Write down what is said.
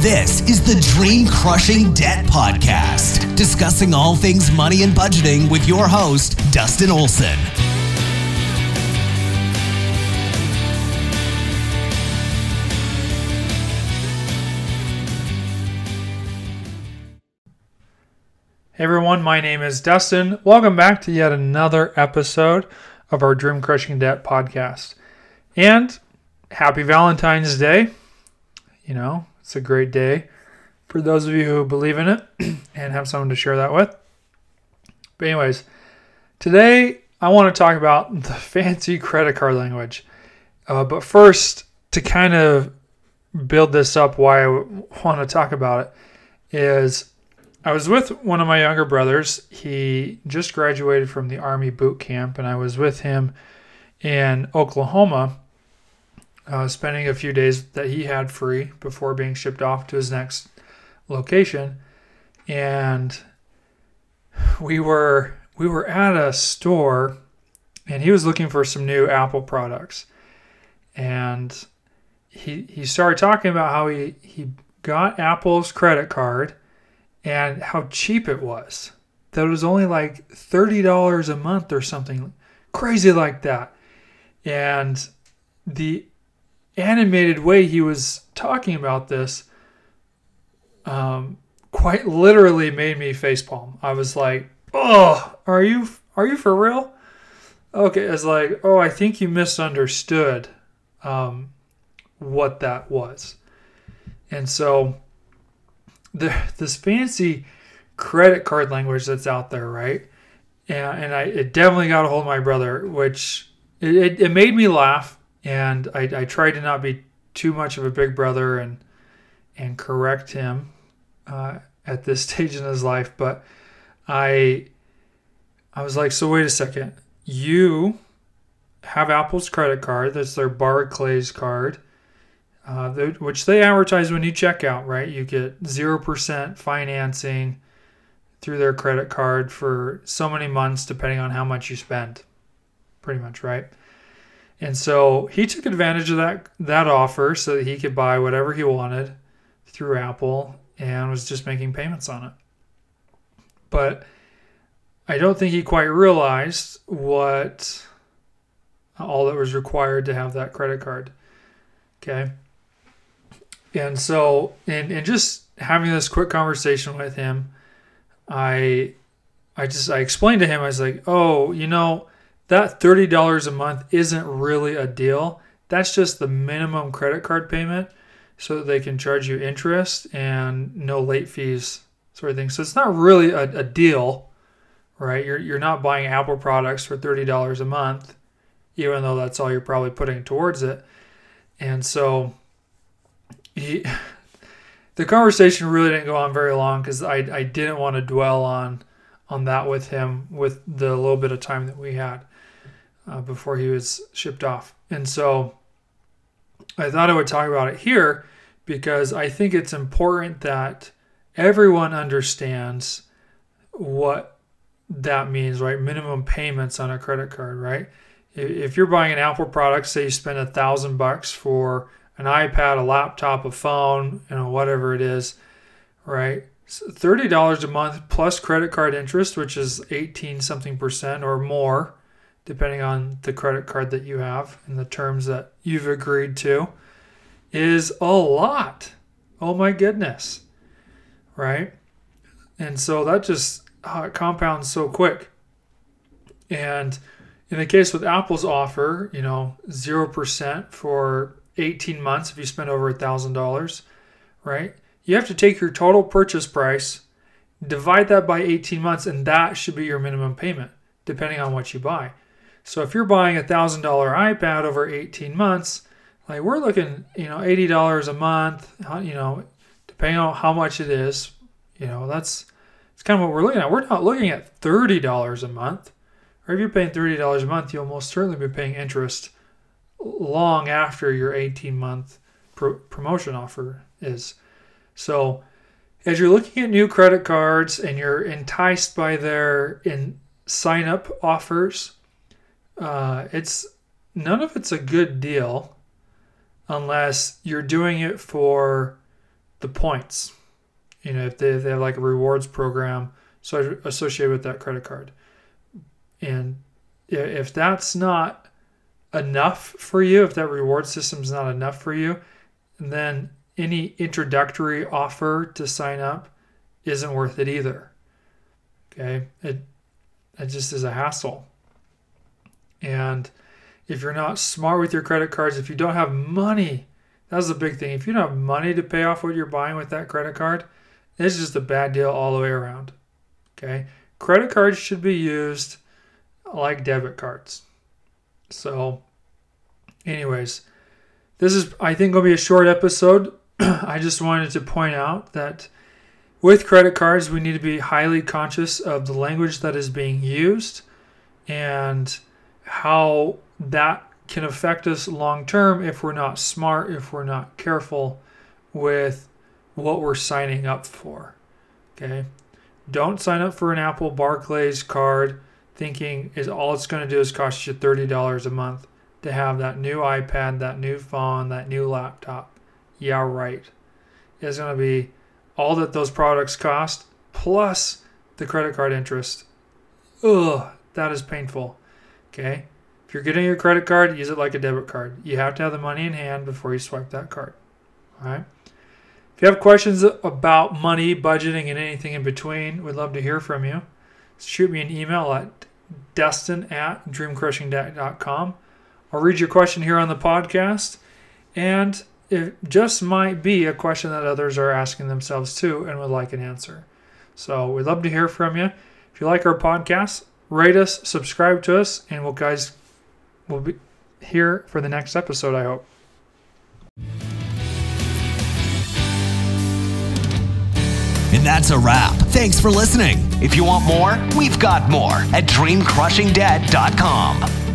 This is the Dream Crushing Debt Podcast, discussing all things money and budgeting with your host, Dustin Olson. Hey everyone, my name is Dustin. Welcome back to yet another episode of our Dream Crushing Debt podcast. And happy Valentine's Day. You know, it's a great day for those of you who believe in it and have someone to share that with. But, anyways, today I want to talk about the fancy credit card language. Uh, but first, to kind of build this up, why I want to talk about it is I was with one of my younger brothers. He just graduated from the Army boot camp, and I was with him in Oklahoma, uh, spending a few days that he had free before being shipped off to his next location. And we were we were at a store, and he was looking for some new Apple products, and he he started talking about how he he got Apple's credit card and how cheap it was. That it was only like $30 a month or something crazy like that. And the animated way he was talking about this um, quite literally made me facepalm. I was like, "Oh, are you are you for real?" Okay, it's like, "Oh, I think you misunderstood um, what that was," and so the this fancy credit card language that's out there, right? And, and I it definitely got a hold of my brother, which it, it, it made me laugh. And I, I tried to not be too much of a big brother and and correct him uh, at this stage in his life. But I I was like, so wait a second, you have Apple's credit card. That's their Barclays card uh, which they advertise when you check out, right? You get 0% financing through their credit card for so many months, depending on how much you spend, pretty much, right? And so he took advantage of that that offer so that he could buy whatever he wanted through Apple and was just making payments on it. But I don't think he quite realized what all that was required to have that credit card. Okay. And so, and, and just having this quick conversation with him, I, I just, I explained to him, I was like, oh, you know, that $30 a month isn't really a deal. That's just the minimum credit card payment so they can charge you interest and no late fees sort of thing. So it's not really a, a deal, right? You're, you're not buying Apple products for $30 a month, even though that's all you're probably putting towards it. And so he, the conversation really didn't go on very long because I, I didn't want to dwell on on that with him with the little bit of time that we had uh, before he was shipped off. And so I thought I would talk about it here because I think it's important that everyone understands what that means, right? Minimum payments on a credit card, right? If you're buying an Apple product, say you spend a thousand bucks for an iPad, a laptop, a phone, you know, whatever it is, right? $30 a month plus credit card interest, which is 18 something percent or more, depending on the credit card that you have and the terms that you've agreed to, is a lot. Oh my goodness. Right? And so that just uh, compounds so quick. And in the case with Apple's offer, you know, 0% for 18 months if you spend over $1,000, right? You have to take your total purchase price, divide that by 18 months, and that should be your minimum payment, depending on what you buy. So if you're buying a $1,000 iPad over 18 months, like we're looking, you know, $80 a month, uh, you know, depending on how much it is, you know, that's it's kind of what we're looking at. We're not looking at $30 a month. Or if you're paying $30 a month, you'll most certainly be paying interest long after your 18 month pro- promotion offer is. So, as you're looking at new credit cards and you're enticed by their in sign up offers, uh, it's none of it's a good deal unless you're doing it for the points. You know, if they, if they have like a rewards program so associated with that credit card. And if that's not enough for you, if that reward system is not enough for you, then any introductory offer to sign up isn't worth it either. Okay, it it just is a hassle. And if you're not smart with your credit cards, if you don't have money, that's the big thing. If you don't have money to pay off what you're buying with that credit card, it's just a bad deal all the way around. Okay, credit cards should be used like debit cards. So, anyways, this is I think gonna be a short episode. I just wanted to point out that with credit cards, we need to be highly conscious of the language that is being used and how that can affect us long term if we're not smart, if we're not careful with what we're signing up for. Okay? Don't sign up for an Apple Barclays card thinking is all it's going to do is cost you $30 a month to have that new iPad, that new phone, that new laptop. Yeah, right. It's going to be all that those products cost plus the credit card interest. Ugh, that is painful. Okay? If you're getting your credit card, use it like a debit card. You have to have the money in hand before you swipe that card. All right? If you have questions about money, budgeting, and anything in between, we'd love to hear from you. Shoot me an email at dustin at dreamcrushingdebt.com. I'll read your question here on the podcast. And it just might be a question that others are asking themselves too and would like an answer. So we'd love to hear from you. If you like our podcast, rate us, subscribe to us, and we'll guys we'll be here for the next episode, I hope. And that's a wrap. Thanks for listening. If you want more, we've got more at dreamcrushingdebt.com.